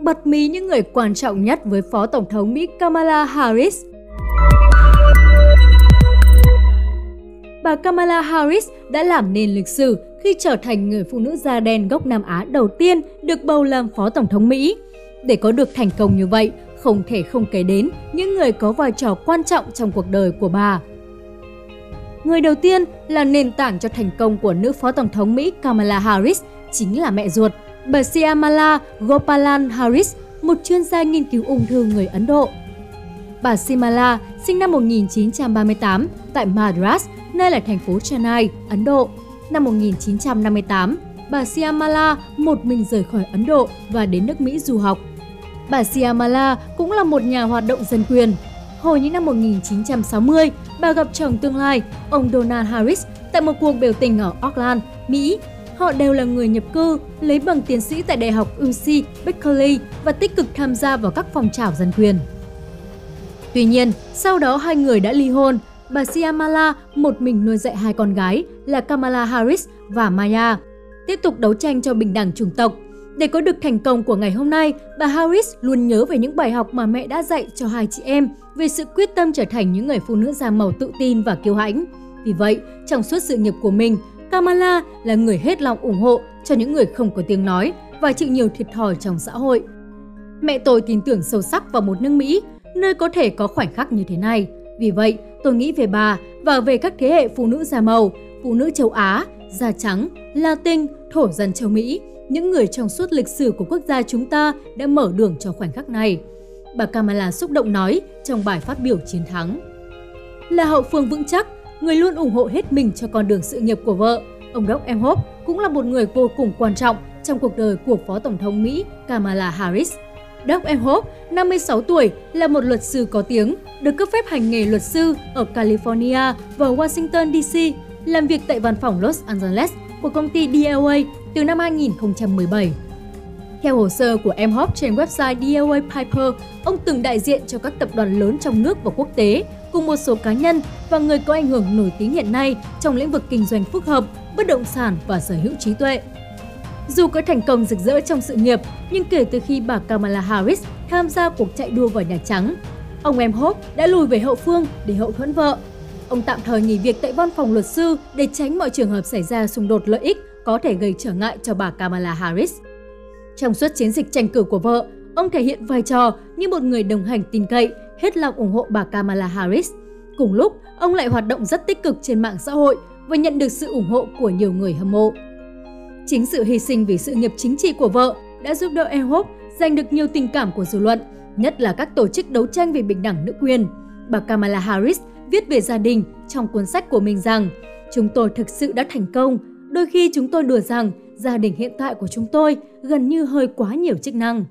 bật mí những người quan trọng nhất với Phó Tổng thống Mỹ Kamala Harris. Bà Kamala Harris đã làm nên lịch sử khi trở thành người phụ nữ da đen gốc Nam Á đầu tiên được bầu làm Phó Tổng thống Mỹ. Để có được thành công như vậy, không thể không kể đến những người có vai trò quan trọng trong cuộc đời của bà. Người đầu tiên là nền tảng cho thành công của nữ Phó Tổng thống Mỹ Kamala Harris chính là mẹ ruột, bà Siamala Gopalan Harris, một chuyên gia nghiên cứu ung thư người Ấn Độ. Bà Simala sinh năm 1938 tại Madras, nơi là thành phố Chennai, Ấn Độ. Năm 1958, bà Siamala một mình rời khỏi Ấn Độ và đến nước Mỹ du học. Bà Siamala cũng là một nhà hoạt động dân quyền. Hồi những năm 1960, bà gặp chồng tương lai, ông Donald Harris, tại một cuộc biểu tình ở Auckland, Mỹ. Họ đều là người nhập cư, lấy bằng tiến sĩ tại Đại học UC Berkeley và tích cực tham gia vào các phong trào dân quyền. Tuy nhiên, sau đó hai người đã ly hôn. Bà Siamala một mình nuôi dạy hai con gái là Kamala Harris và Maya. Tiếp tục đấu tranh cho bình đẳng chủng tộc. Để có được thành công của ngày hôm nay, bà Harris luôn nhớ về những bài học mà mẹ đã dạy cho hai chị em về sự quyết tâm trở thành những người phụ nữ da màu tự tin và kiêu hãnh. Vì vậy, trong suốt sự nghiệp của mình, Kamala là người hết lòng ủng hộ cho những người không có tiếng nói và chịu nhiều thiệt thòi trong xã hội. Mẹ tôi tin tưởng sâu sắc vào một nước Mỹ, nơi có thể có khoảnh khắc như thế này. Vì vậy, tôi nghĩ về bà và về các thế hệ phụ nữ da màu, phụ nữ châu Á, da trắng, Latin, thổ dân châu Mỹ, những người trong suốt lịch sử của quốc gia chúng ta đã mở đường cho khoảnh khắc này. Bà Kamala xúc động nói trong bài phát biểu chiến thắng. Là hậu phương vững chắc, người luôn ủng hộ hết mình cho con đường sự nghiệp của vợ. Ông Doc Emhoff cũng là một người vô cùng quan trọng trong cuộc đời của Phó Tổng thống Mỹ Kamala Harris. Doc Emhoff, 56 tuổi, là một luật sư có tiếng, được cấp phép hành nghề luật sư ở California và Washington DC, làm việc tại văn phòng Los Angeles của công ty DLA từ năm 2017. Theo hồ sơ của Emhoff trên website DLA Piper, ông từng đại diện cho các tập đoàn lớn trong nước và quốc tế, cùng một số cá nhân và người có ảnh hưởng nổi tiếng hiện nay trong lĩnh vực kinh doanh phức hợp, bất động sản và sở hữu trí tuệ. Dù có thành công rực rỡ trong sự nghiệp, nhưng kể từ khi bà Kamala Harris tham gia cuộc chạy đua vào Nhà Trắng, ông Emhoff đã lùi về hậu phương để hậu thuẫn vợ. Ông tạm thời nghỉ việc tại văn phòng luật sư để tránh mọi trường hợp xảy ra xung đột lợi ích có thể gây trở ngại cho bà Kamala Harris. Trong suốt chiến dịch tranh cử của vợ, ông thể hiện vai trò như một người đồng hành tin cậy, hết lòng ủng hộ bà Kamala Harris. Cùng lúc, ông lại hoạt động rất tích cực trên mạng xã hội và nhận được sự ủng hộ của nhiều người hâm mộ. Chính sự hy sinh vì sự nghiệp chính trị của vợ đã giúp đỡ Ehop giành được nhiều tình cảm của dư luận, nhất là các tổ chức đấu tranh về bình đẳng nữ quyền. Bà Kamala Harris viết về gia đình trong cuốn sách của mình rằng Chúng tôi thực sự đã thành công. Đôi khi chúng tôi đùa rằng gia đình hiện tại của chúng tôi gần như hơi quá nhiều chức năng.